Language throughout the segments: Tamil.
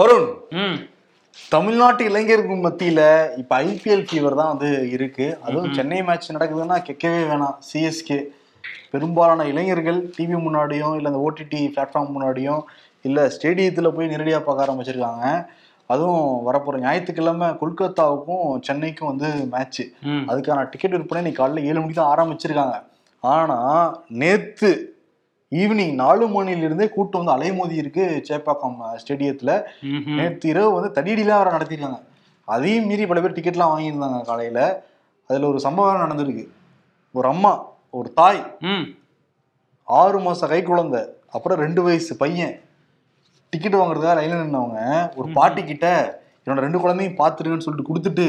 வருண் தமிழ்நாட்டு இளைஞர்கள் மத்தியில இப்ப ஐபிஎல் ஃபீவர் தான் வந்து இருக்கு. அதுவும் சென்னை மேட்ச் நடக்குதுன்னா கேட்கவே வேணாம். சிஎஸ்கே பெரும்பாலான இளைஞர்கள் டிவி முன்னாடியும் இல்ல இந்த ஓடிடி பிளாட்ஃபார்ம் முன்னாடியும் இல்ல ஸ்டேடியத்துல போய் நேரடியா பார்க்க ஆரம்பிச்சிருக்காங்க. அதுவும் வரப்போற ஞாயிற்றுக்கிழமை கொல்கத்தாவுக்கும் சென்னைக்கும் வந்து மேட்ச் ம். அதுக்கான டிக்கெட் விற்பனை இன்னைக்கு காலைல ஏழு மணிக்கு தான் ஆரம்பிச்சிருக்காங்க. ஆனா நேத்து ஈவினிங் நாலு மணிலிருந்தே கூட்டம் வந்து அலைமோதி இருக்கு சேப்பாக்கம் ஸ்டேடியத்துல. நேற்று இரவு வந்து தடியடிலாம் வேற நடத்திருக்காங்க அதையும் மீறி பல பேர் டிக்கெட்லாம் வாங்கியிருந்தாங்க காலையில. அதுல ஒரு சம்பவம் நடந்திருக்கு. ஒரு அம்மா ஒரு தாய் ஆறு மாச கை குழந்தை அப்புறம் ரெண்டு வயசு பையன். டிக்கெட் வாங்குறதுக்காக லைன்ல நின்னவங்க ஒரு பாட்டி கிட்ட என்னோட ரெண்டு குழந்தையும் பாத்துருங்கன்னு சொல்லிட்டு கொடுத்துட்டு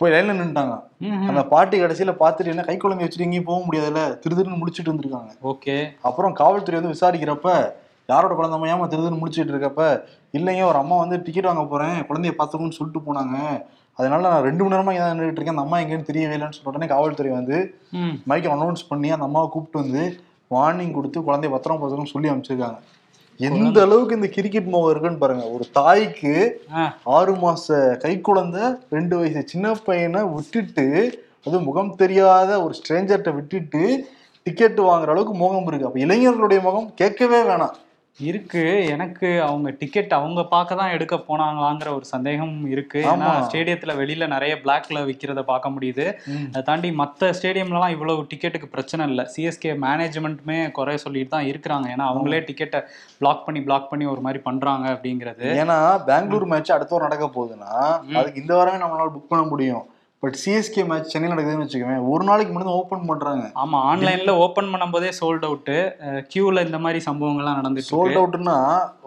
போய் லைன்ல நின்னுட்டாங்க. ம்ஹும். அந்த பாட்டி கடைசியில பாத்துட்டு என்ன கை குழந்தை வச்சுட்டு எங்கேயும் போக முடியாதுல்ல? திரு திருன்னு முடிச்சிட்டு வந்திருக்காங்க ஓகே. அப்புறம் காவல்துறை வந்து விசாரிக்கிறப்ப யாரோட குழந்தை ஏமா திருதுன்னு முடிச்சிட்டு இருக்கப்ப இல்லைங்க ஒரு அம்மா வந்து டிக்கெட் வாங்க போறேன் குழந்தைய பார்த்துக்கணும்னு சொல்லிட்டு போனாங்க. அதனால நான் ரெண்டு மணி நேரமா இங்கே நின்றுட்டு இருக்கேன். அந்த அம்மா எங்கேன்னு தெரியவே இல்லைன்னு சொல்லிட்டு உடனே காவல்துறை வந்து மைக்கை அனௌன்ஸ் பண்ணி அந்த அம்மாவை கூப்பிட்டு வந்து வார்னிங் கொடுத்து குழந்தைய பத்திரம் பார்த்துக்கணும்னு சொல்லி அமைச்சிருக்காங்க எந்த அளவுக்கு இந்த கிரிக்கெட் மோகம் இருக்குன்னு பாருங்க. ஒரு தாய்க்கு ஆறு மாச கை குழந்தை ரெண்டு வயசு சின்ன பையனை விட்டுட்டு அது முகம் தெரியாத ஒரு ஸ்ட்ரேஞ்சர்கிட்ட விட்டுட்டு டிக்கெட் வாங்குற அளவுக்கு மோகம் இருக்கு. அப்ப இளைஞர்களுடைய முகம் கேட்கவே வேணாம். இருக்கு. எனக்கு அவங்க டிக்கெட் அவங்க பார்க்க தான் எடுக்க போனாங்களாங்கிற ஒரு சந்தேகம் இருக்கு. ஏன்னா. ஸ்டேடியத்துல வெளியில நிறைய பிளாக்ல விக்கிறத பார்க்க முடியுது. அதை தாண்டி மற்ற ஸ்டேடியம்லலாம் இவ்வளவு டிக்கெட்டுக்கு பிரச்சனை இல்லை. சிஎஸ்கே மேனேஜ்மெண்ட்டுமே குறை சொல்லிட்டு தான் இருக்கிறாங்க. ஏன்னா அவங்களே டிக்கெட்டை பிளாக் பண்ணி பிளாக் பண்ணி ஒரு மாதிரி பண்றாங்க அப்படிங்கிறது. ஏன்னா பெங்களூர் மேட்ச் அடுத்த வாரம் நடக்க போகுதுன்னா அதுக்கு இந்த வாரமே நம்மளால புக் பண்ண முடியும். பட் சிஎஸ்கே மேட்ச் சென்னையில் நடக்குதுன்னு வச்சுக்கோங்க ஒரு நாளைக்கு முன்னாடி ஓபன் பண்றாங்க. ஆமா ஆன்லைன்ல ஓபன் பண்ணும்போதே சோல்ட் அவுட் கியூல இந்த மாதிரி சம்பவங்கள்லாம் நடந்துட்டு சோல்ட் அவுட்னா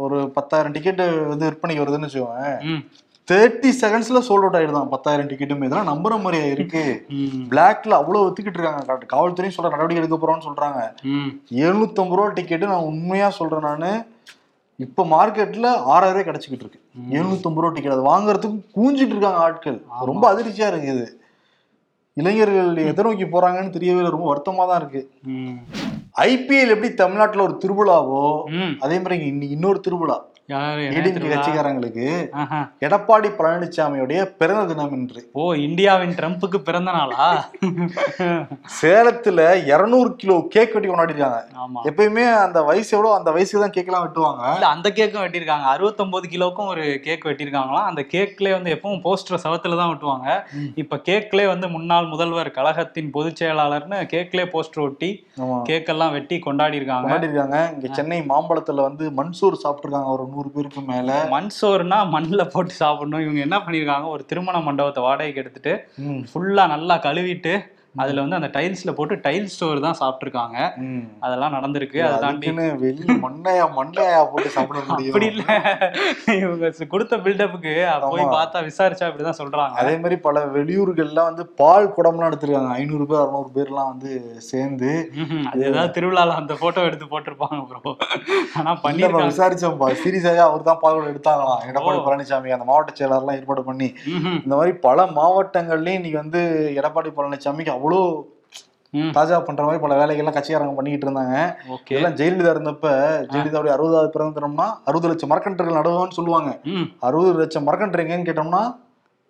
ஒரு பத்தாயிரம் டிக்கெட் வந்து விற்பனைக்கு வருதுன்னு வச்சுக்கோங்க தேர்ட்டி செகண்ட்ஸ்ல சோல்ட் அவுட் ஆயிடுதான். பத்தாயிரம் டிக்கெட்டுமே இதெல்லாம் நம்புற மாதிரியா இருக்கு? பிளாக்ல அவ்வளவு வித்துக்கிட்டு இருக்காங்க. காவல்துறையும் சொல்ற நடவடிக்கை எடுக்க போறோம்னு சொல்றாங்க. எழுநூத்தம்பது ரூபா டிக்கெட்டு நான் உண்மையா சொல்றேன் நானு. இப்ப மார்க்கெட்ல ஆறாயிரம் கிடைச்சிக்கிட்டு இருக்கு. எழுநூத்தம்பது ரூபா டிக்கெட் அது வாங்குறதுக்கு கூஞ்சிட்டு இருக்காங்க ஆட்கள். ரொம்ப அதிர்ச்சியா இருக்குது இளைஞர்கள் எதை நோக்கி போறாங்கன்னு தெரியவே. ரொம்ப வருத்தமா தான் இருக்கு. ஐபிஎல் எப்படி தமிழ்நாட்டுல ஒரு திருவிழாவோ. அதே மாதிரி இன்னைக்கு இன்னொரு திருவிழா. கட்சிக்காரங்களுக்கு. எடப்பாடி பழனிசாமியுடைய பிறந்த தினம் இன்று. ஓ இந்தியாவின் ட்ரம்ப்புக்கு பிறந்த நாளா? சேலத்துல 200 கிலோ கேக் வெட்டி கொண்டாடி இருக்காங்க ஆமா. எப்பயுமே அந்த வயசு எவ்வளோ அந்த வயசுக்கு தான் கேக்கெல்லாம் வெட்டுவாங்க. இல்ல அந்த கேக்கும் வெட்டியிருக்காங்க அறுபத்தொன்பது கிலோக்கும் ஒரு கேக் வெட்டியிருக்காங்களாம் அந்த கேக்லயே வந்து எப்பவும் போஸ்டர் சவத்துல தான் வெட்டுவாங்க. இப்ப கேக்லயே வந்து முன்னாள் முதல்வர் கழகத்தின் பொதுச் செயலாளர்னு கேக்லயே போஸ்டர் ஒட்டி ஆமா. கேக் எல்லாம் வெட்டி கொண்டாடி இருக்காங்க கொண்டாடி இருக்காங்க இங்க சென்னை மாம்பழத்துல வந்து மன்சூர் சாப்பிட்டுருக்காங்க ஒரு நூறு பேருக்கு மேல. மண்சோறுனா மண்ணுல போட்டு சாப்பிடணும். இவங்க என்ன பண்ணிருக்காங்க ஒரு திருமண மண்டபத்தை வாடகைக்கு எடுத்துட்டு ஃபுல்லா நல்லா கழுவிட்டு அதுல வந்து அந்த டைல்ஸ்ல போட்டு டைல் ஸ்டோர் தான் சாப்பிட்டுருக்காங்க. அதெல்லாம் நடந்திருக்கு. அதை தாண்டி அதுக்குன்னு வெளியில மண்ணையா மண்ணையா போட்டு சாப்பிட அப்படி முடியும் இல்ல. இவங்க கொடுத்த பில்டப்புக்கு போய். பார்த்தா விசாரிச்சா அப்படிதான் சொல்றாங்க. அதே மாதிரி பல வெளியூர்கள்லாம் வந்து பால் குடம்லாம் எடுத்திருக்காங்க. ஐநூறு பேர் அறுநூறு பேர்லாம் வந்து சேர்ந்து. அது ஏதாவது திருவிழால அந்த போட்டோ எடுத்து போட்டிருப்பாங்க ப்ரோ ஆனா பண்ணிருக்காங்க விசாரிச்சோம்பா சீரியஸாவே அவர் தான் பால் குடம் எடுத்தாங்களாம். எடப்பாடி. பழனிசாமி அந்த மாவட்ட செயலாளர்லாம் ஏற்பாடு பண்ணி. இந்த மாதிரி பல மாவட்டங்கள்லயும் இன்னைக்கு வந்து எடப்பாடி பழனிசாமிக்கு அவ்வளோ. தாஜா பண்ற மாதிரி பல வேலைகள்லாம் கட்சிக்காரங்க பண்ணிக்கிட்டு இருந்தாங்க இதெல்லாம் ஜெயலலிதா இருந்தப்ப ஜெயலலிதாவுடைய அறுபதாவது பிறந்த தினம்னா அறுபது லட்சம் மரக்கன்றுகள் நடுவான்னு சொல்லுவாங்க. அறுபது லட்சம் மரக்கன்று எங்கன்னு கேட்டோம்னா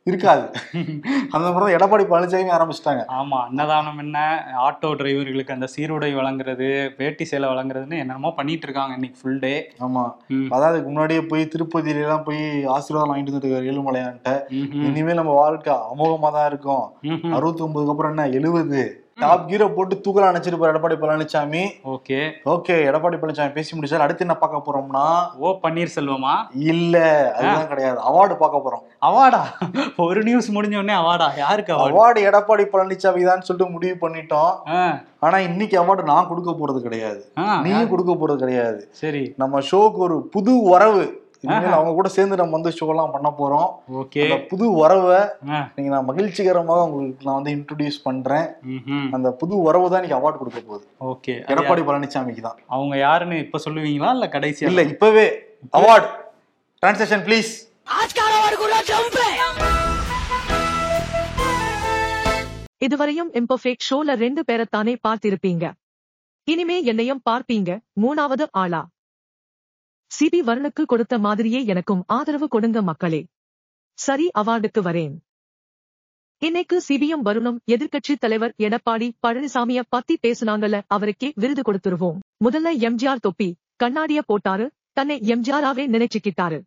இருக்காது. அந்த மாதிரி எடப்பாடி பழனிசாமி ஆரம்பிச்சிட்டாங்க. ஆமா அன்னதானம் என்ன ஆட்டோ டிரைவர்களுக்கு அந்த சீருடை வழங்குறது வேட்டி சேலை வழங்குறதுன்னு என்னென்னமோ பண்ணிட்டு இருக்காங்க இன்னைக்கு ஃபுல் டே ஆமா. அதாவது முன்னாடியே போய் திருப்பதியில எல்லாம் போய் ஆசீர்வாதம் வாங்கிட்டு வந்துருக்காரு ஏழுமலையான்ட்ட. இனிமேல் நம்ம வாழ்க்கை அமோகமா தான் இருக்கும். அறுபத்தி ஒன்பதுக்கு அப்புறம் என்ன எழுபது? டாப் கீரை போட்டு தூக்கல அணைச்சிருப்பாரு எடப்பாடி பழனிசாமி ஓகே. ஓகே எடப்பாடி பழனிசாமி பேசி முடிச்சாரு. அடுத்து என்ன பார்க்க போறோம்னா? ஓ பன்னீர்செல்வமா? இல்ல அதுதான் கிடையாது. அவார்டு பார்க்க போறோம். அவார்டா ஒரு நியூஸ் முடிஞ்ச உடனே அவார்டா யாருக்கு அவார்டு எடப்பாடி பழனிசாமி தான் சொல்லிட்டு முடிவு பண்ணிட்டோம். ஆனா இன்னைக்கு அவார்டு நான் கொடுக்க போறது கிடையாது. நீயும் கொடுக்க போறது கிடையாது. சரி. நம்ம ஷோக்கு ஒரு புது வரவு இனிமேல் அவங்க கூட சேர்ந்து நம்ம வந்து ஷோ எல்லாம் பண்ண போறோம். ஓகே. புது வரவை நீங்க நான் மகிழ்ச்சிகரமாக உங்களுக்கு நான் வந்து இன்ட்ரடியூஸ் பண்றேன். அந்த புது வரவு தான் இன்னைக்கு அவார்டு கொடுக்க போகுது. ஓகே. எடப்பாடி பழனிசாமிக்கு தான். அவங்க யாருன்னு இப்ப சொல்லுவீங்களா இல்ல கடைசியா? இல்ல இப்பவே அவார்டு டிரான்சாக்ஷன் ப்ளீஸ் இதுவரையும் இம்பர்ஃபெக்ட் ஷோல ரெண்டு பேரைத்தானே பார்த்திருப்பீங்க. இனிமே என்னையும் பார்ப்பீங்க. மூணாவது ஆளா? சிபி வருணுக்கு கொடுத்த மாதிரியே எனக்கும் ஆதரவு கொடுங்க மக்களே. சரி அவார்டுக்கு வரேன். இன்னைக்கு சிபிஎம் வருணும் எதிர்க்கட்சி தலைவர் எடப்பாடி பழனிசாமிய பத்தி பேசுனாங்கல்ல அவருக்கே விருது கொடுத்துருவோம். முதல்ல எம்ஜிஆர் தொப்பி கண்ணாடிய போட்டாரு தன்னை எம்ஜிஆராவே நினைச்சுக்கிட்டாரு.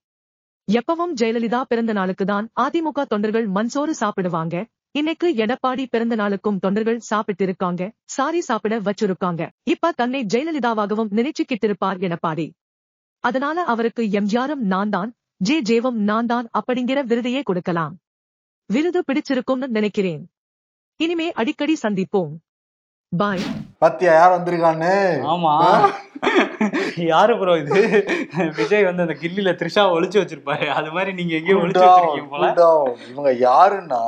எப்பவும் ஜெயலலிதா பிறந்த நாளுக்கு தான் அதிமுக தொண்டர்கள் மண்சோறு சாப்பிடுவாங்க. இன்னைக்கு எடப்பாடி பிறந்த நாளுக்கும் தொண்டர்கள் சாப்பிட்டு இருக்காங்க சாரி சாப்பிட வச்சிருக்காங்க. இப்ப தன்னை ஜெயலலிதாவாகவும் நினைச்சுக்கிட்டு இருப்பார் எடப்பாடி. அதனால அவருக்கு எம்ஜிஆரும் நான் தான் ஜே ஜேவும் நான் தான் அப்படிங்கிற விருதையே கொடுக்கலாம். விருது பிடிச்சிருக்கும்னு நினைக்கிறேன். இனிமே அடிக்கடி சந்திப்போம். பாய் பாத்தியா யார் வந்திருக்கான்னு? ஆமா. யாரு ப்ரோ இது? விஜய் வந்து அந்த கில்லில த்ரிஷா ஒளிச்சு வச்சிருப்பாரு. அது மாதிரி நீங்க எங்கேயோ ஒளிச்சு வச்சிருக்கீங்க போல. இவங்க யாருன்னா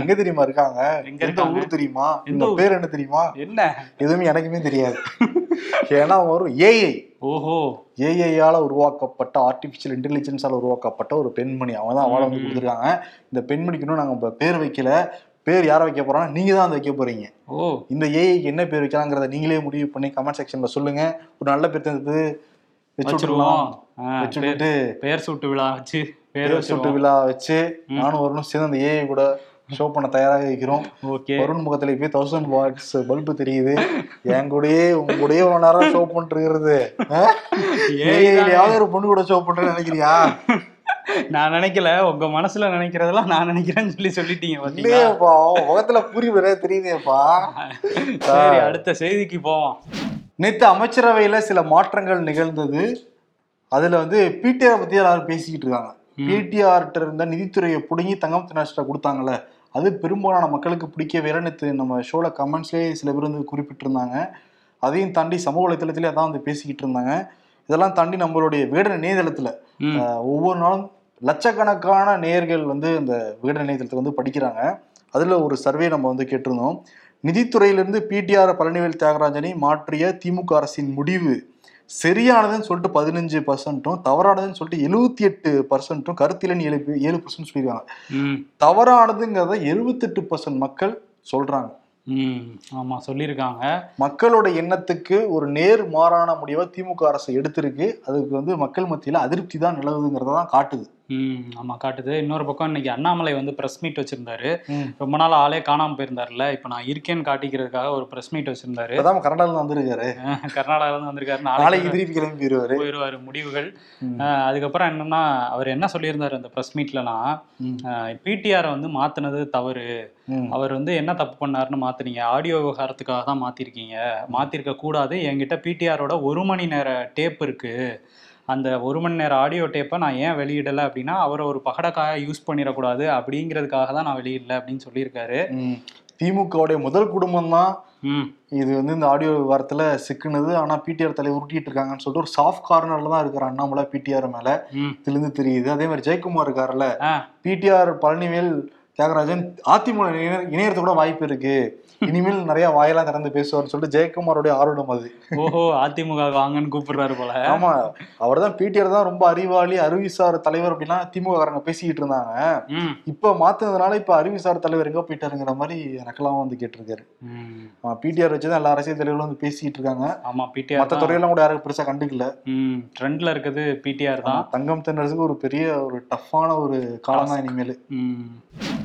எங்க தெரியுமா இருக்காங்க? எங்க? ஊர் தெரியுமா? இந்த? பேர் என்ன தெரியுமா? என்ன? எதுவுமே எனக்குமே தெரியாது. ஏன்னா அவங்க ஒரு ஏஐ ஓஹோ. ஏஐயால உருவாக்கப்பட்ட ஆர்டிபிஷியல் இன்டெலிஜென்ஸால உருவாக்கப்பட்ட ஒரு பெண்மணி. அவங்க தான் அவார்டு வந்து. கொடுத்துருக்காங்க. இந்த பெண்மணிக்கு இன்னும் நாங்க இப்ப பேர் வைக்கல. பேர் யாரை வைக்க போறோம்னா நீங்க தான் வந்து வைக்க போறீங்க. ஓ. இந்த ஏஐக்கு என்ன பேர் வைக்கலாங்கிறத நீங்களே முடிவு பண்ணி கமெண்ட் செக்ஷன்ல சொல்லுங்க. ஒரு நல்ல பேர் வச்சு வச்சிருவோம். விட்டுருலாம் ஆ, வச்சு பேர் சூட்டு விழா வச்சு பேர் சுட்டு விழா வச்சு. நானும் வரணும் சேர்ந்து அந்த ஏஐ கூட ஷோ பண்ண தயாராக இருக்கிறோம். ஓகே வருண் முகத்துல போய் தௌசண்ட் வாட்ஸ் பல்பு தெரியுது. என் கூடயே உங்க கூடயே ஒரு நேரம் ஷோ பண்ணிட்டு இருக்கிறது ஏஐலையாவது ஒரு பொண்ணு கூட ஷோ பண்றேன்னு நினைக்கிறியா? நான் நினைக்கல. உங்க மனசுல நினைக்கிறதெல்லாம் நான் நினைக்கிறேன்னு சொல்லி சொல்லிட்டீங்க இல்லையேப்பா முகத்துல புரி வர தெரியுதேப்பா. சரி அடுத்த செய்திக்கு போவோம். நேத்து அமைச்சரவையில சில மாற்றங்கள் நிகழ்ந்தது. அதுல வந்து பிடிஆர் பத்தி எல்லாரும் பேசிக்கிட்டு இருக்காங்க. பிடிஆர்ட்ட இருந்த நிதித்துறையை பிடுங்கி தங்கம் தினஸ்ட கொடுத்தாங்கல்ல. அது பெரும்பாலான மக்களுக்கு பிடிக்கவே இல்லை நேற்று நம்ம ஷோல கமெண்ட்ஸ்லேயே சில பேர் வந்து குறிப்பிட்டிருந்தாங்க. அதையும் தாண்டி சமூக வலைத்தளத்திலே அதான் வந்து பேசிக்கிட்டு இருந்தாங்க. இதெல்லாம் தாண்டி நம்மளுடைய வேட இணையதளத்துல ம், ஆஹ், ஒவ்வொரு நாளும் லட்சக்கணக்கான நேயர்கள் வந்து அந்த விகடன் இணையதளத்தை வந்து படிக்கிறாங்க. அதில் ஒரு சர்வே நம்ம வந்து கேட்டிருந்தோம். நிதித்துறையிலிருந்து பிடிஆர் பழனிவேல் தியாகராஜனை மாற்றிய திமுக அரசின் முடிவு சரியானதுன்னு சொல்லிட்டு பதினஞ்சு பர்சன்ட்டும் தவறானதுன்னு சொல்லிட்டு எழுபத்தி எட்டு பர்சன்ட்டும் கருத்திலன் ஏழு ஏழு பர்சன்ட் சொல்லியிருக்காங்க. தவறானதுங்கிறத எழுபத்தெட்டு பர்சன்ட் மக்கள் சொல்றாங்க. ம், ஆமா சொல்லியிருக்காங்க. மக்களோட எண்ணத்துக்கு ஒரு நேர் மாறான முடிவை திமுக அரசு எடுத்திருக்கு. அதுக்கு வந்து மக்கள் மத்தியில அதிருப்தி தான் நிலவுதுங்கிறத தான் காட்டுது. ம் ஆமா காட்டுது. இன்னொரு பக்கம் இன்னைக்கு அண்ணாமலை வந்து பிரஸ் மீட் வச்சிருந்தாரு. ரொம்ப நாள் ஆளே காணாம போயிருந்தாருல இப்ப நான் இருக்கேன்னு காட்டிக்கிறதுக்காக ஒரு பிரஸ் மீட் வச்சிருந்தாரு. கனடால இருந்து வந்திருக்காரு. கர்நாடகால இருந்து வந்திருக்காரு. நாளைக்கு திருப்பி கிளம்பி போயிருவாரு. போயிருவாரு முடிவுகள். அதுக்கப்புறம் என்னன்னா அவர் என்ன சொல்லியிருந்தாரு அந்த பிரஸ் மீட்லலாம். பிடிஆரை வந்து மாத்துனது தவறு. அவர் வந்து என்ன தப்பு பண்ணாருன்னு மாத்துனீங்க? ஆடியோ விவகாரத்துக்காக தான் மாத்திருக்கீங்க. மாத்திருக்க கூடாது. என்கிட்ட பிடிஆரோட ஒரு மணி நேர டேப் இருக்கு. அந்த ஒரு மணி நேர ஆடியோ டேப்பை நான் ஏன் வெளியிடலை அப்படின்னா அவரை ஒரு பகடக்காய யூஸ் பண்ணிடக்கூடாது அப்படிங்கிறதுக்காக தான் நான் வெளியிடல அப்படின்னு சொல்லியிருக்காரு. திமுகவுடைய முதல் குடும்பம் தான் இது வந்து இந்த ஆடியோ விவகாரத்துல சிக்குனது. ஆனா பிடிஆர் தலை உருட்டிட்டு இருக்காங்கன்னு சொல்லிட்டு ஒரு சாஃப்ட் கார்னர்ல தான் இருக்கிற அண்ணாமலை பிடிஆர் மேல இருந்து தெரியுது. அதே மாதிரி ஜெயக்குமார் இருக்காருல்ல. பிடிஆர் பழனிவேல் தியாகராஜன் அதிமுக இணைய- இணையறது கூட வாய்ப்பு இருக்கு. இனிமேல் நிறைய வாயெல்லாம் திறந்து பேசுவார்னு சொல்லிட்டு ஜெயக்குமாரோடைய ஆர்வம் அது. ஓஹோ அதிமுக வாங்கன்னு கூப்பிடுறாரு போல. ஆமா அவர் தான் பிடிஆர் தான் ரொம்ப அறிவாளி அறிவிசார் தலைவர் அப்படின்னா திமுக காரங்க பேசிக்கிட்டு இருந்தாங்க. இப்ப மாத்துனதுனால இப்ப அறிவிசார் தலைவர் எங்க போயிட்டாருங்கிற மாதிரி எனக்கெல்லாம் வந்து கேட்டிருக்காரு. பிடிஆர் வச்சுதான் எல்லா அரசியல் தலைவர்களும் வந்து பேசிக்கிட்டு இருக்காங்க. ஆமா மத்த பிடிஆர் துறையெல்லாம் கூட யாரும் பெருசா கண்டுக்கல. ட்ரெண்ட்ல இருக்குது பிடிஆர் தான். தங்கம் தென்னரசுக்கு ஒரு பெரிய ஒரு டஃப்பான ஒரு காலம் தான் இனிமேல்.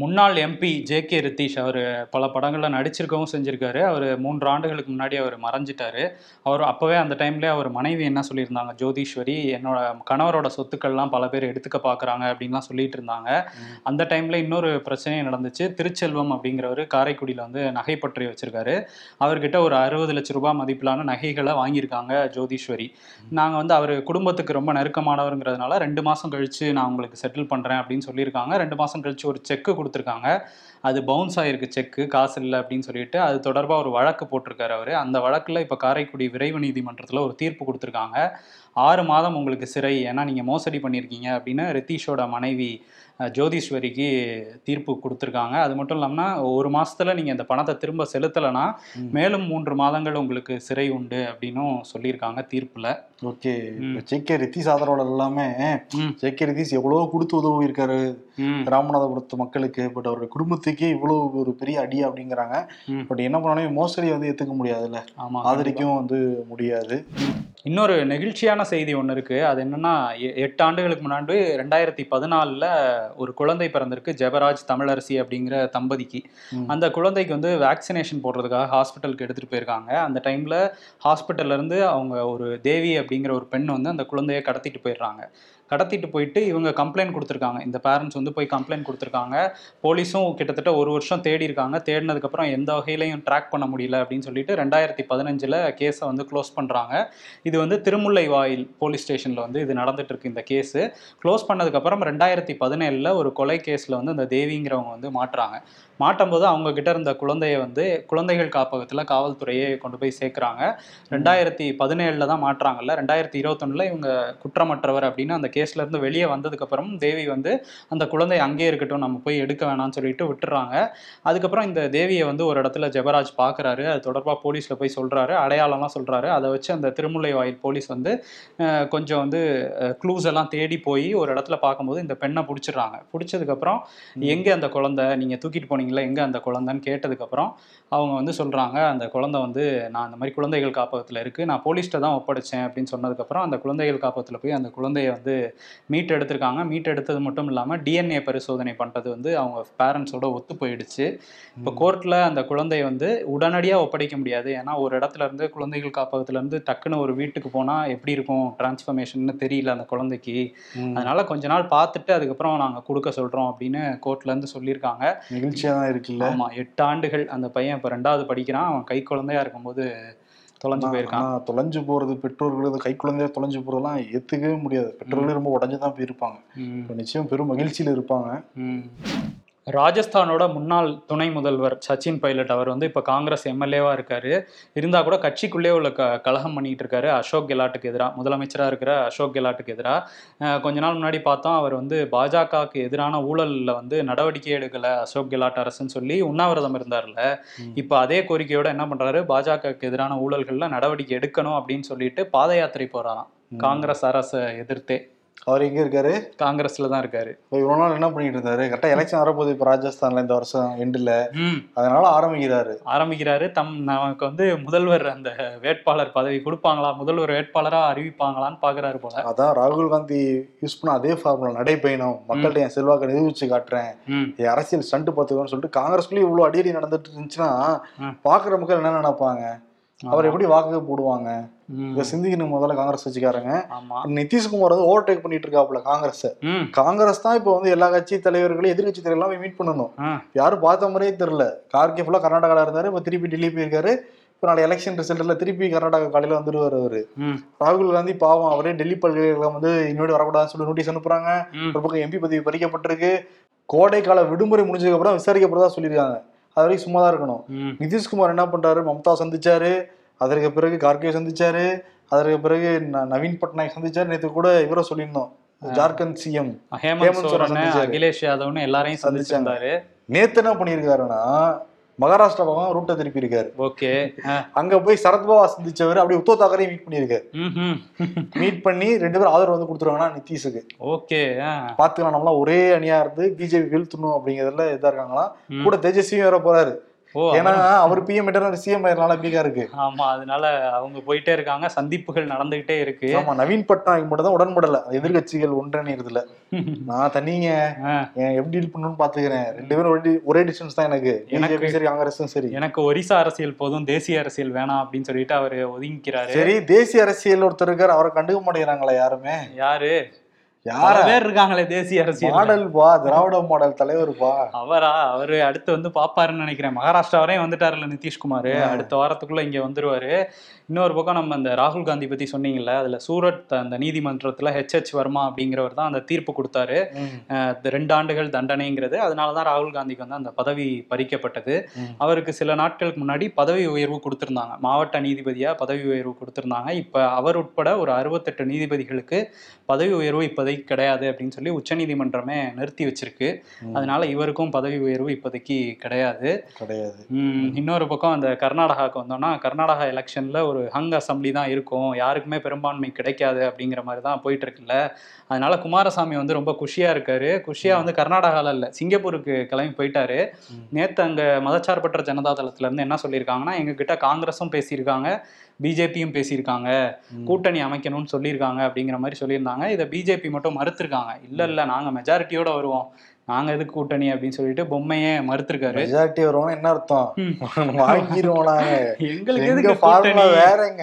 முன்னாள் எம்பி ஜே கே ரித்தீஷ் அவர் பல படங்களில் நடிச்சிருக்கவும் செஞ்சிருக்காரு. அவர் மூன்று ஆண்டுகளுக்கு முன்னாடி அவர் மறைஞ்சிட்டாரு. அவர் அப்போவே அந்த டைம்லேயே அவர் மனைவி என்ன சொல்லியிருந்தாங்க? ஜோதீஸ்வரி என்னோட கணவரோட சொத்துக்கள்லாம் பல பேர் எடுத்துக்க பார்க்குறாங்க அப்படின்லாம் சொல்லிட்டு இருந்தாங்க. அந்த டைமில் இன்னொரு பிரச்சனையும் நடந்துச்சு. திருச்செல்வம் அப்படிங்கிறவர் காரைக்குடியில் வந்து நகைப்பற்றி வச்சிருக்காரு. அவர்கிட்ட ஒரு அறுபது லட்ச ரூபாய் மதிப்பிலான நகைகளை வாங்கியிருக்காங்க ஜோதீஸ்வரி. நாங்கள் வந்து அவர் குடும்பத்துக்கு ரொம்ப நெருக்கமானவருங்கிறதுனால ரெண்டு மாதம் கழிச்சு நான் உங்களுக்கு செட்டில் பண்ணுறேன் அப்படின்னு சொல்லியிருக்காங்க. ரெண்டு மாதம் கழிச்சு ஒரு செக்கு கொடுத்துருக்காங்க. அது பவுன்ஸ் ஆயிருக்கு செக்கு காசு இல்லை அப்படின்னு சொல்லிட்டு அது தொடர்பாக ஒரு வழக்கு போட்டிருக்காரு அவர். அந்த வழக்கில் இப்போ காரைக்குடி விரைவு நீதிமன்றத்தில் ஒரு தீர்ப்பு கொடுத்துருக்காங்க. ஆறு மாதம் உங்களுக்கு சிறை ஏன்னா நீங்கள் மோசடி பண்ணியிருக்கீங்க அப்படின்னு ரித்தீஷோட மனைவி ஜோதீஸ்வரிக்கு தீர்ப்பு கொடுத்துருக்காங்க. அது மட்டும் இல்லாமல் ஒரு மாசத்துல நீங்கள் இந்த பணத்தை திரும்ப செலுத்தலைன்னா. மேலும் மூன்று மாதங்கள் உங்களுக்கு சிறை உண்டு அப்படின்னும் சொல்லியிருக்காங்க தீர்ப்பில். ஓகே. ம். ஜே கே ரித்தீஷ் ஆதரவாளர் எல்லாமே ம். ஜே கே ரித்தீஷ் எவ்வளவோ கொடுத்து உதவி இருக்காரு ராமநாதபுரத்து மக்களுக்கு பட் அவருடைய குடும்பத்துக்கே இவ்வளவு ஒரு பெரிய அடி அப்படிங்கிறாங்க. பட் என்ன பண்ணாலும் மோசடி வந்து ஏத்துக்க முடியாதுல்ல. ஆமா ஆதரிக்கவும் வந்து முடியாது. இன்னொரு நெகிழ்ச்சியான செய்தி ஒன்று இருக்கு. அது என்னன்னா எட்டு ஆண்டுகளுக்கு முன்னாடி ரெண்டாயிரத்தி பதினாலில் ஒரு குழந்தை பிறந்திருக்கு ஜெபராஜ் தமிழரசி அப்படிங்கிற தம்பதிக்கு. அந்த குழந்தைக்கு வந்து வேக்சினேஷன் போடுறதுக்காக ஹாஸ்பிட்டலுக்கு எடுத்துட்டு போயிருக்காங்க. அந்த டைம்ல ஹாஸ்பிட்டல்ல இருந்து அவங்க ஒரு தேவி அப்படிங்கிற ஒரு பெண் வந்து அந்த குழந்தைய கடத்திட்டு போயிடுறாங்க. கடத்திட்டு போயிட்டு இவங்க கம்ப்ளைண்ட் கொடுத்துருக்காங்க. இந்த பேரண்ட்ஸ் வந்து போய் கம்ப்ளைண்ட் கொடுத்துருக்காங்க. போலீஸும் கிட்டத்தட்ட ஒரு வருஷம் தேடி இருக்காங்க. தேடினதுக்கப்புறம் எந்த வகையிலையும் ட்ராக் பண்ண முடியல அப்படின்னு சொல்லிட்டு ரெண்டாயிரத்தி பதினஞ்சில் கேஸை வந்து க்ளோஸ் பண்ணுறாங்க இது வந்து திருமுல்லை வாயில் போலீஸ் ஸ்டேஷனில் வந்து இது நடந்துட்டு இருக்கு இந்த கேஸு க்ளோஸ் பண்ணதுக்கப்புறம் ரெண்டாயிரத்தி பதினேழில் ஒரு கொலை கேஸில் வந்து அந்த தேவிங்கிறவங்க வந்து மாட்டுறாங்க. மாட்டும்போது அவங்க கிட்ட இருந்த குழந்தைய வந்து குழந்தைகள் காப்பகத்தில் காவல்துறையே கொண்டு போய் சேர்க்குறாங்க. ரெண்டாயிரத்தி பதினேழில் தான் மாட்டுறாங்கல்ல. ரெண்டாயிரத்தி இருபத்தொன்னில் இவங்க குற்றமற்றவர் அப்படின்னு அந்த கேஸ்ல இருந்து வெளியே வந்ததுக்கப்புறம் தேவி வந்து அந்த குழந்தை அங்கேயே இருக்கட்டும் நம்ம போய் எடுக்க வேணாம்னு சொல்லிட்டு விட்டுறாங்க. அதுக்கப்புறம் இந்த தேவியை வந்து ஒரு இடத்துல ஜெபராஜ் பார்க்குறாரு அது தொடர்பாக போலீஸில் போய் சொல்கிறாரு அடையாளம்லாம் சொல்கிறாரு அதை வச்சு அந்த திருமுல்லை வாயில் போலீஸ் வந்து கொஞ்சம் வந்து க்ளூஸ் எல்லாம் தேடி போய் ஒரு இடத்துல பார்க்கும்போது இந்த பெண்ணை பிடிச்சிடுறாங்க. பிடிச்சதுக்கப்புறம் எங்கே அந்த குழந்தை? நீங்கள் தூக்கிட்டு போனீங்களா எங்கே அந்த குழந்தைன்னு கேட்டதுக்கப்புறம் அவங்க வந்து சொல்கிறாங்க அந்த குழந்தை வந்து நான் அந்த மாதிரி குழந்தைகள் காப்பகத்தில் இருக்குது நான் போலீஸ்கிட்ட தான் ஒப்படைச்சேன் அப்படின்னு சொன்னதுக்கப்புறம் அந்த குழந்தைகள் காப்பகத்தில் போய் அந்த குழந்தைய வந்து மீட் எடுத்திருக்காங்க. மீட் எடுத்தது மட்டும் இல்லாமல் டிஎன்ஏ பரிசோதனை பண்ணுறது வந்து அவங்க பேரண்ட்ஸோட ஒத்து போயிடுச்சு. இப்போ கோர்ட்டில் அந்த குழந்தைய வந்து உடனடியாக ஒப்படைக்க முடியாது. ஏன்னா ஒரு இடத்துல இருந்து குழந்தைகள் காப்பகத்துல இருந்து டக்குன்னு ஒரு வீட்டுக்கு போனால் எப்படி இருக்கும்? டிரான்ஸ்ஃபர்மேஷன் தெரியல அந்த குழந்தைக்கு. அதனால கொஞ்ச நாள் பார்த்துட்டு அதுக்கப்புறம் நாங்கள் கொடுக்க சொல்கிறோம் அப்படின்னு கோர்ட்ல இருந்து சொல்லியிருக்காங்க. நிகழ்ச்சியா தான் இருக்குல்ல? ஆமா எட்டு ஆண்டுகள் அந்த பையன் இப்போ ரெண்டாவது படிக்கிறான். அவன் கை குழந்தையா இருக்கும்போது தொலைஞ்சு போயிருக்கான். தொலைஞ்சு போறது பெற்றோர்கள் கை குழந்தைய தொலைஞ்சு போறதெல்லாம் ஏத்துக்கவே முடியாது. பெற்றோர்களே ரொம்ப உடஞ்சு தான் போயிருப்பாங்க. நிச்சயம் பெரும் மகிழ்ச்சியில இருப்பாங்க. ராஜஸ்தானோட முன்னாள் துணை முதல்வர் சச்சின் பைலட் அவர் வந்து இப்போ காங்கிரஸ் எம்எல்ஏவா இருக்காரு. இருந்தா கூட கட்சிக்குள்ளே உள்ள க கலகம் பண்ணிட்டு இருக்காரு அசோக் கெலாட்டுக்கு எதிராக முதலமைச்சராக இருக்கிற அசோக் கெலாட்டுக்கு எதிராக கொஞ்ச நாள் முன்னாடி பார்த்தோம் அவர் வந்து பாஜகவுக்கு எதிரான ஊழல்ல வந்து நடவடிக்கை எடுக்கல அசோக் கெலாட் அரசுன்னு சொல்லி உண்ணாவிரதம் இருந்தார்ல. இப்போ அதே கோரிக்கையோட என்ன பண்றாரு? பாஜகவுக்கு எதிரான ஊழல்கள்ல நடவடிக்கை எடுக்கணும் அப்படின்னு சொல்லிட்டு பாத யாத்திரை போறாராம். காங்கிரஸ் அரசை எதிர்த்தே. அவர் எங்க இருக்காரு? காங்கிரஸ்ல தான் இருக்காரு. இப்ப இவ்வளவு நாள் என்ன பண்ணிட்டு இருந்தாரு? கரெக்டா எலெக்ஷன் வரப்போகுது இப்ப ராஜஸ்தான்ல இந்த வருஷம் எண்டுல அதனால ஆரம்பிக்கிறாரு. ஆரம்பிக்கிறாரு. தம் நமக்கு வந்து முதல்வர் அந்த வேட்பாளர் பதவி கொடுப்பாங்களா? முதல்வர் வேட்பாளரா அறிவிப்பாங்களான்னு பாக்குறாரு போல. அதான் ராகுல் காந்தி யூஸ் பண்ண அதே ஃபார்முலா நடைபயணம் மக்கள்கிட்ட என் செல்வாக்கை நிரூபிச்சு காட்டுறேன். என் அரசியல் ஸ்டண்ட் பார்த்துக்கோன்னு சொல்லிட்டு காங்கிரஸ்குள்ளேயும் இவ்வளவு அடியடி நடந்துட்டு இருந்துச்சுன்னா. பாக்குற மக்கள் என்ன நினைப்பாங்க? அவர் எப்படி வாக்கு போடுவாங்க. இதை சிந்திக்கணும் முதல்ல காங்கிரஸ் கட்சிக்காரங்க. ஆமா. நிதிஷ்குமார் வந்து ஓவர்டேக் பண்ணிட்டு இருக்காப்புல காங்கிரஸ் காங்கிரஸ் தான் இப்போ வந்து எல்லா கட்சி தலைவர்களையும் எதிர்கட்சி தலைவர்கள் எல்லாம் மீட் பண்ணணும். யாரும் பார்த்த மாதிரியே தெரியல. கார்கே ஃபுல்லா கர்நாடகால இருந்தாரு இப்போ திருப்பி டெல்லி போயிருக்காரு. இப்போ நாளை எலெக்ஷன் ரிசல்ட்ல திருப்பி கர்நாடகா காலையில வந்துருவாரு அவரு. ராகுல் காந்தி பாவம் அவரே டெல்லி பல்கலைக்கழகம் வந்து இன்னொரு வரக்கூடாதுன்னு சொல்லி நோட்டீஸ் அனுப்புறாங்க. ஒரு பக்கம் எம்பி பதவி பறிக்கப்பட்டிருக்கு. கோடை கால விடுமுறை முடிஞ்சதுக்கு அப்புறம் விசாரிக்கப்படுறதா சொல்லியிருக்காங்க. அது வரைக்கும் சும்மா தான் இருக்கணும் நிதிஷ்குமார் என்ன பண்றாரு மம்தா சந்திச்சாரு. அதற்கு பிறகு கார்கே சந்திச்சாரு. அதற்கு பிறகு நவீன் பட்நாயக் சந்திச்சாரு. நேற்று கூட இவரை சொல்லியிருந்தோம். ஜார்க்கண்ட் சிஎம். ஹேமந்த் சோரன். அகிலேஷ் யாதவ்னு எல்லாரையும் சந்திச்சிருந்தாரு. நேத்து என்ன பண்ணியிருக்காருன்னா மகாராஷ்டிரா பக்கம் ரூட்டை திருப்பி இருக்காரு. ஓகே. அங்க போய் சரத்பவா சந்திச்சவர் அப்படியே உத்தவ் தாக்கரையும் மீட் பண்ணியிருக்காரு மீட் பண்ணி ரெண்டு பேரும் ஆதரவு வந்து கொடுத்துருவாங்கன்னா நிதிஷுக்கு ஓகே பாத்துக்கலாம் நம்மளாம் ஒரே அணியா இருந்து பிஜேபி வீழ்த்தணும் அப்படிங்கறதுல இதா இருக்காங்களாம். ம். கூட தேஜஸ்வியும் வேற போறாரு. ஏன்னா அவர் பிஎம் சிஎம் ஆயிருனால பீகா இருக்கு. ஆமா அதனால அவங்க போயிட்டே இருக்காங்க. சந்திப்புகள் நடந்துகிட்டே இருக்கு. ஆமா நவீன் பட்நாயக் மட்டும் தான் உடன்படல. எதிர்கட்சிகள் ஒன்றிணைறதுல நான் தனிங்க. எப்படி டீல் பண்ணணும்னு பாத்துக்கிறேன். ரெண்டு பேரும் ஒரே டிஸ்டன்ஸ் தான் எனக்கு. எனக்கு- சரி காங்கிரஸும் சரி. எனக்கு ஒரிசா அரசியல் போதும். தேசிய அரசியல் வேணாம் அப்படின்னு சொல்லிட்டு அவரு ஒதுங்கிக்கிறாரு. சரி தேசிய அரசியல் ஒருத்தர் இருக்காரு. அவரை கண்டுக்க மாட்டேங்கிறாங்களே யாருமே? யாரு? யார? பேர் இருக்காங்களே தேசிய அரசியல் மாடல் பா திராவிட மாடல் தலைவர் பா. அவரா? அவரு அடுத்து வந்து பாப்பாருன்னு நினைக்கிறேன். மகாராஷ்டிரா வரையும் வந்துட்டாருல நிதிஷ்குமார் அடுத்த வாரத்துக்குள்ள இங்க வந்துருவாரு. இன்னொரு பக்கம் நம்ம அந்த ராகுல் காந்தி பத்தி சொன்னீங்கல்ல அதுல சூரத் அந்த நீதிமன்றத்துல ஹெச்ஹெச் வர்மா அப்படிங்கிறவர் தான் அந்த தீர்ப்பு கொடுத்தாரு. ரெண்டு ஆண்டுகள் தண்டனைங்கிறது. அதனால தான் ராகுல் காந்திக்கு வந்து அந்த பதவி பறிக்கப்பட்டது. அவருக்கு சில நாட்களுக்கு முன்னாடி பதவி உயர்வு கொடுத்திருந்தாங்க. மாவட்ட நீதிபதியா பதவி உயர்வு கொடுத்திருந்தாங்க. இப்ப அவர் உட்பட ஒரு அறுபத்தெட்டு நீதிபதிகளுக்கு பதவி உயர்வு இப்போதைக்கு கிடையாது அப்படின்னு சொல்லி உச்சநீதிமன்றமே நிறுத்தி வச்சிருக்கு. அதனால இவருக்கும் பதவி உயர்வு இப்போதைக்கு கிடையாது. கிடையாது. இன்னொரு பக்கம் அந்த கர்நாடகாவுக்கு வந்தோம்னா கர்நாடகா எலெக்ஷன்ல ஒரு ஹங் அசம்பிளி தான் இருக்கும். யாருக்குமே பெரும்பான்மை கிடைக்காது அப்படிங்கிற மாதிரி தான் போயிட்டு இருக்குல்ல. அதனால குமாரசாமி வந்து ரொம்ப குஷியா இருக்காரு. குஷியா வந்து கர்நாடகால இல்ல சிங்கப்பூருக்கு கிளம்பி போயிட்டாரு. நேத்து அங்க மதச்சார்பற்ற ஜனதா தளத்துல இருந்து என்ன சொல்லியிருக்காங்கன்னா எங்க கிட்ட காங்கிரஸும் பேசியிருக்காங்க. பிஜேபியும் பேசியிருக்காங்க கூட்டணி அமைக்கணும்னு சொல்லியிருக்காங்க அப்படிங்கிற மாதிரி சொல்லியிருந்தாங்க. இதை பிஜேபி மட்டும் மறுத்திருக்காங்க. இல்ல இல்ல நாங்க மெஜாரிட்டியோட வருவோம். நாங்க எதுக்கு கூட்டணி அப்படின்னு சொல்லிட்டு பொம்மையே மறுத்திருக்காரு. மெஜாரிட்டி வருவோம் என்ன அர்த்தம்? வாங்கிருவோம் நாங்க. எங்களுக்கு எங்க எதுக்கு ஃபார்முலா வேறங்க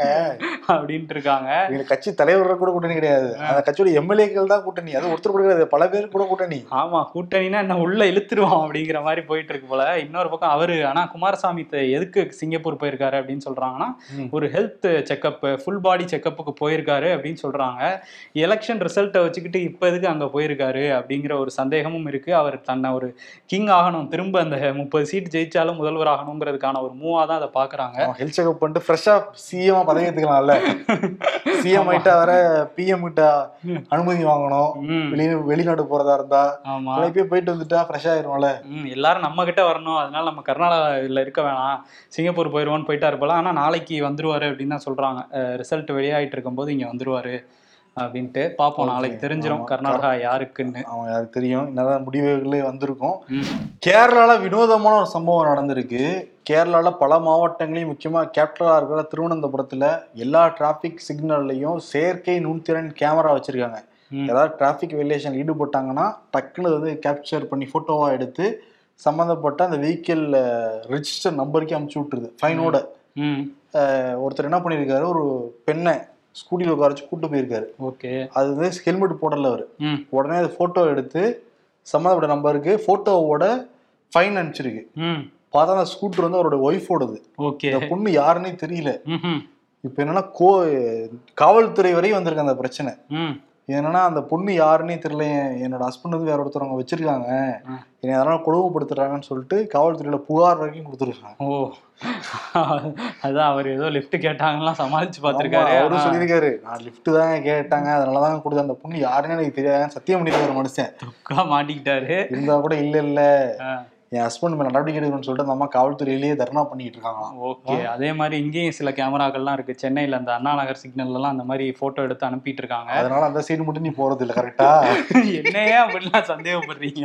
அப்படின்ட்டு இருக்காங்க எங்க கட்சி தலைவர் கூட கூட்டணி கிடையாது. அந்த கட்சியோட எம்எல்ஏக்கள் தான் கூட்டணி. அது ஒருத்தர் கூட கிடையாது. பல பேர் கூட கூட்டணி. ஆமா கூட்டணினா என்ன உள்ள இழுத்துருவோம் அப்படிங்கிற மாதிரி போயிட்டு இருக்கு போல. இன்னொரு பக்கம் அவரு ஆனா குமாரசாமி எதுக்கு சிங்கப்பூர் போயிருக்காரு அப்படின்னு சொல்றாங்கன்னா. ஒரு ஹெல்த் செக்கப் ஃபுல் பாடி செக்கப்புக்கு போயிருக்காரு அப்படின்னு சொல்றாங்க. எலெக்ஷன் ரிசல்ட்டை வச்சுக்கிட்டு இப்ப எதுக்கு அங்க போயிருக்காரு அப்படிங்கிற ஒரு சந்தேகமும் இருக்கு. அவர் தன்னை ஒரு கிங் ஆகணும். திரும்ப அந்த முப்பது சீட் ஜெயிச்சாலும் முதல்வர் ஆகணுங்கிறதுக்கான ஒரு மூவா தான் அதை பாக்குறாங்க ஹெல்த் செக்அப் பண்ணிட்டு ஃப்ரெஷ்ஷா சிஎம் பதவி ஏத்துக்கலாம்ல. சிஎம் ஆயிட்டா வர பிஎம் கிட்ட அனுமதி வாங்கணும். வெளி வெளிநாடு போறதா இருந்தா. ஆமா. இப்பயே போயிட்டு வந்துட்டா ஃப்ரெஷ் ஆயிரும்ல எல்லாரும் நம்ம கிட்ட வரணும். அதனால நம்ம கர்நாடகாவில் இருக்க வேணாம். சிங்கப்பூர் போயிடுவோன்னு போயிட்டாரு போல. ஆனால் நாளைக்கு வந்துருவாரு அப்படின்னு தான் சொல்றாங்க. ரிசல்ட் வெளியாயிட்டு இருக்கும்போது இங்க வந்துருவாரு. அப்படின்ட்டு பார்ப்போம் நாளைக்கு ஆமா. கர்நாடகா யாருக்குன்னு. அவன் யாருக்கு தெரியும். என்னதான் முடிவுகளே வந்திருக்கும். ம், கேரளால வினோதமான ஒரு சம்பவம் நடந்திருக்கு. கேரளால பல மாவட்டங்களையும் முக்கியமா கேபிட்டலா இருக்கிற திருவனந்தபுரத்துல எல்லா டிராபிக் சிக்னல்லையும் செயற்கை நுண்திறன் கேமரா வச்சிருக்காங்க. ஏதாவது டிராபிக் விலேஷன் ஈடுபட்டாங்கன்னா டக்குன்னு அது வந்து கேப்சர் பண்ணி போட்டோவா எடுத்து சம்மந்தப்பட்ட அந்த வெஹிக்கிள் ரெஜிஸ்டர் நம்பருக்கே அமுச்சு விட்டுருது. ஃபைனோட ஒருத்தர் என்ன பண்ணியிருக்காரு ஒரு பெண்ணை ஸ்கூட்டியில் உட்கார வச்சு கூட்டு போயிருக்காரு. ஓகே. அது வந்து ஹெல்மெட் போடல அவர். உடனே அது ஃபோட்டோ எடுத்து சம்மந்தப்பட்ட நம்பருக்கு ஃபோட்டோவோட ஃபைன் அனுப்பிச்சிருக்கு. பார்த்தா அந்த ஸ்கூட்டர் வந்து அவரோட ஒய்ஃபோடது ஓகே. இந்த பொண்ணு யாருன்னே தெரியல. இப்போ என்னன்னா கோ காவல்துறை வரையும் வந்திருக்கு அந்த பிரச்சனை. என்னன்னா அந்த பொண்ணு யாருன்னே தெரியல. என்- என்னோட ஹஸ்பண்ட் வந்து வேற ஒருத்தவங்க வச்சிருக்காங்க. என்னை அதனால கொடுமைப்படுத்துறாங்கன்னு சொல்லிட்டு காவல்துறையில புகார் வரைக்கும் கொடுத்துருக்காங்க. ஓ. அதான் அவர் ஏதோ லிஃப்ட் கேட்டாங்கலாம் சமாளிச்சு பார்த்திருக்காரு. அவரும் சொல்லியிருக்காரு. நான் லிஃப்ட் தான் கேட்டாங்க. அதனாலதான் கொடுத்த அந்த பொண்ணு யாருன்னு எனக்கு தெரியாது. சத்தியம் பண்ணிருக்காரு மனுஷன். மாட்டிக்கிட்டாரு. இருந்தா கூட இல்ல இல்ல. என் ஹஸ்பண்ட் மேல நடவடிக்கை எடுக்கணும்னு சொல்லிட்டு அந்த அம்மா காவல்துறையிலேயே தர்ணா பண்ணிட்டு இருக்காங்களாம். ஓகே. அதே மாதிரி இங்கேயும் சில கேமராக்கள்லாம் இருக்கு. சென்னையில அந்த அண்ணா நகர் சிக்னல்லாம் அந்த மாதிரி போட்டோ எடுத்து அனுப்பிட்டு இருக்காங்க. அதனால அந்த சைடு மட்டும் நீ போறது இல்ல கரெக்டா என்னையே அப்படிலாம் சந்தேகப்படுறீங்க?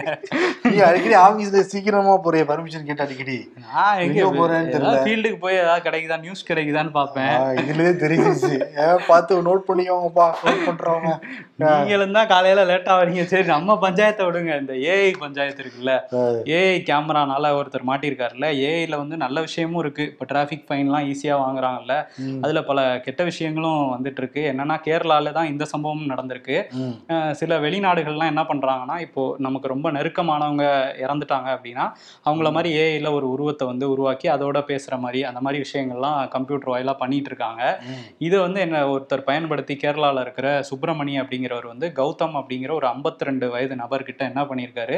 நீ அடிக்கடி ஆபீஸ்ல சீக்கிரமா போறிய பர்மிஷன் கேட்டு அடிக்கடி. நான் எங்க போறேன்னு தெரியல. ஃபீல்டுக்கு போய் ஏதாவது கிடைக்குதா? நியூஸ் கிடைக்குதான்னு பார்ப்பேன். ஆ, இதுலயே தெரிஞ்சிச்சு ஏன் பார்த்து நோட் பண்ணிக்கோங்கப்பா நோட் பண்றவங்க. நீங்களும் தான் காலையில லேட்டா வரீங்க. சரி நம்ம பஞ்சாயத்தை விடுங்க. இந்த ஏஐ பஞ்சாயத்து இருக்குல்ல. ஏஐ கேமரானால ஒருத்தர் மாட்டியிருக்காருல்ல. ஏஐல வந்து நல்ல விஷயமும் இருக்கு. இப்போ டிராஃபிக் ஃபைன்லாம் ஈஸியா வாங்குறாங்கல்ல. அதுல பல கெட்ட விஷயங்களும் வந்துட்டு இருக்கு. என்னன்னா கேரளால தான் இந்த சம்பவம் நடந்திருக்கு. சில வெளிநாடுகள்லாம் என்ன பண்றாங்கன்னா இப்போ நமக்கு ரொம்ப நெருக்கமானவங்க இறந்துட்டாங்க அப்படின்னா அவங்கள மாதிரி ஏஐல ஒரு உருவத்தை வந்து உருவாக்கி அதோட பேசுற மாதிரி அந்த மாதிரி விஷயங்கள்லாம் கம்ப்யூட்டர் வாயிலா பண்ணிட்டு இருக்காங்க. இதை வந்து என்ன ஒருத்தர் பயன்படுத்தி கேரளால இருக்கிற சுப்பிரமணி அப்படிங்கிறவர் வந்து கௌதம் அப்படிங்கிற ஒரு 52 ரெண்டு வயது நபர்கிட்ட என்ன பண்ணியிருக்காரு?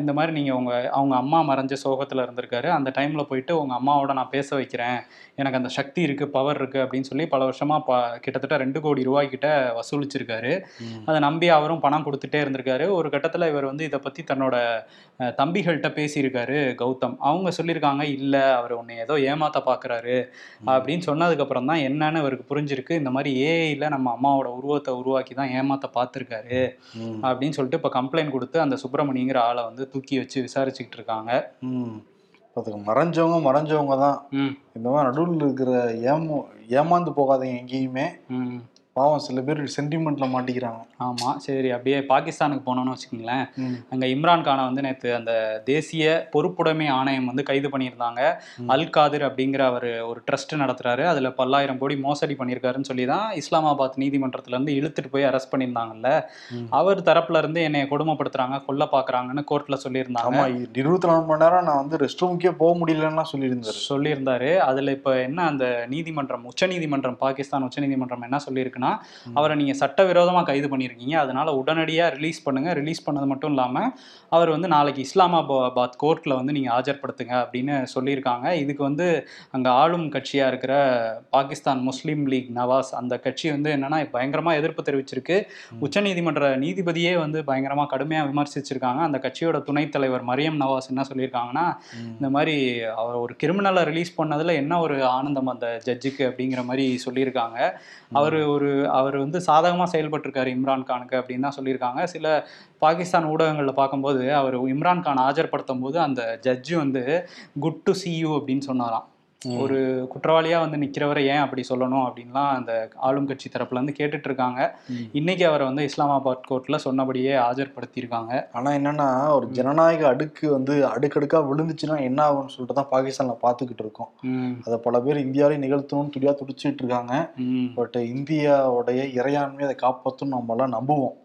இந்த மாதிரி நீங்க உங்க அவங்க அம்மா மறைஞ்ச சோகத்துல இருந்திருக்காரு. அந்த டைம்ல போயிட்டு உங்க அம்மாவோட நான் பேச வைக்கிறேன். எனக்கு அந்த சக்தி இருக்கு பவர் இருக்கு அப்படின்னு சொல்லி பல வருஷமா ப கிட்டத்தட்ட ரெண்டு கோடி ரூபாய் கிட்ட வசூலிச்சிருக்காரு. அதை நம்பி அவரும் பணம் கொடுத்துட்டே இருந்திருக்காரு. ஒரு கட்டத்துல இவர் வந்து இதை பத்தி தன்னோட தம்பிகள்கிட்ட பேசியிருக்காரு கௌதம். அவங்க சொல்லியிருக்காங்க இல்ல அவர் உன்னை ஏதோ ஏமாத்த பாக்குறாரு. அப்படின்னு சொன்னதுக்கு அப்புறம் தான் என்னன்னு இவருக்கு புரிஞ்சிருக்கு. இந்த மாதிரி ஏஐல நம்ம அம்மாவோட உருவத்தை உருவாக்கி தான் ஏமாத்த பார்த்துருக்காரு. அப்படின்னு சொல்லிட்டு இப்போ கம்ப்ளைண்ட் கொடுத்து அந்த சுப்பிரமணிங்கிற ஆளை வந்து தூக்கி வச்சு விசாரிச்சுக்கிட்டு இருக்காங்க. ம். பாத்துக்க மறைஞ்சவங்க மறைஞ்சவங்க தான். ம். இந்த மாதிரி நடுவில் இருக்கிற ஏமோ ஏமாந்து போகாதீங்க எங்கேயுமே. பாவம் சில பேர் சென்டிமெண்ட்ல மாட்டிக்கிறாங்க. ஆமா சரி அப்படியே பாகிஸ்தானுக்கு போனோம்னு வச்சுக்கோங்களேன். அங்க இம்ரான் கானை வந்து நேற்று அந்த தேசிய பொறுப்புடைமை ஆணையம் வந்து கைது பண்ணியிருந்தாங்க. அல் காதிர் அப்படிங்கிற அவர் ஒரு ட்ரஸ்ட் நடத்துறாரு. அதுல பல்லாயிரம் கோடி மோசடி பண்ணியிருக்காருன்னு சொல்லி தான் இஸ்லாமாபாத் நீதிமன்றத்துல இருந்து இழுத்துட்டு போய் அரெஸ்ட் பண்ணியிருந்தாங்கல்ல. அவர் தரப்புல இருந்து என்னை கொடுமைப்படுத்துறாங்க கொல்ல பாக்குறாங்கன்னு கோர்ட்ல சொல்லியிருந்தாங்க. ஆமா இருபத்தி நாலு மணி நேரம் நான் வந்து ரெஸ்ட் ரூமுக்கே போக முடியலன்னா சொல்லியிருந்தாரு. சொல்லியிருந்தாரு. அதுல இப்ப என்ன அந்த நீதிமன்றம் உச்ச நீதிமன்றம் பாகிஸ்தான் உச்ச நீதிமன்றம் என்ன சொல்லியிருக்குன்னா அவரை நீங்க சட்டவிரோதமா கைது பண்ணியிருக்கீங்க. அதனால உடனடியா ரிலீஸ் பண்ணுங்க. ரிலீஸ் பண்ணது மட்டும் இல்லாம அவர் வந்து நாளைக்கு இஸ்லாமாபாத் கோர்ட்ல வந்து நீங்க ஆஜர்படுத்துங்க அப்படின்னு சொல்லியிருக்காங்க. இதுக்கு வந்து அங்க ஆளும் கட்சியா இருக்கிற பாகிஸ்தான் முஸ்லீம் லீக் நவாஸ் அந்த கட்சி வந்து என்னன்னா பயங்கரமா எதிர்ப்பு தெரிவிச்சிருக்கு. உச்சநீதிமன்ற நீதிபதியே வந்து பயங்கரமா கடுமையா விமர்சிச்சிருக்காங்க. அந்த கட்சியோட துணைத் தலைவர் மரியம் நவாஸ் என்ன சொல்லியிருக்காங்கன்னா இந்த மாதிரி அவர் ஒரு கிரிமினலை ரிலீஸ் பண்ணதுல என்ன ஒரு ஆனந்தம் அந்த ஜட்ஜுக்கு அப்படிங்கிற மாதிரி சொல்லியிருக்காங்க. அவர் ஒரு அவர் வந்து சாதகமாக செயல்பட்டிருக்காரு இம்ரான் கானுக்கு அப்படின்னு தான் சொல்லியிருக்காங்க. சில பாகிஸ்தான் ஊடகங்களில் பார்க்கும்போது அவர் இம்ரான் கான் ஆஜர்படுத்தும் போது அந்த ஜட்ஜு வந்து குட் டு சி யூ அப்படின்னு சொன்னாராம். ஒரு குற்றவாளியா வந்து நிக்கிறவரை ஏன் அப்படி சொல்லணும் அப்படின்லாம் அந்த ஆளும் கட்சி தரப்புல இருந்து கேட்டுட்டு இருக்காங்க. இன்னைக்கு அவரை வந்து இஸ்லாமாபாத் கோர்ட்ல சொன்னபடியே ஆஜர்படுத்தியிருக்காங்க. ஆனா என்னன்னா ஒரு ஜனநாயக அடுக்கு வந்து அடுக்கடுக்கா விழுந்துச்சுன்னா என்ன ஆகும்னு சொல்லிட்டு தான் பாகிஸ்தான்ல பாத்துக்கிட்டு இருக்கோம். அதை பல பேர் இந்தியாவிலே நிகழ்த்தணும்னு துடியா துடிச்சிட்டு இருக்காங்க பட் இந்தியாவுடைய இறையாண்மையை அதை காப்பாற்றணும் நம்மளாம் நம்புவோம்.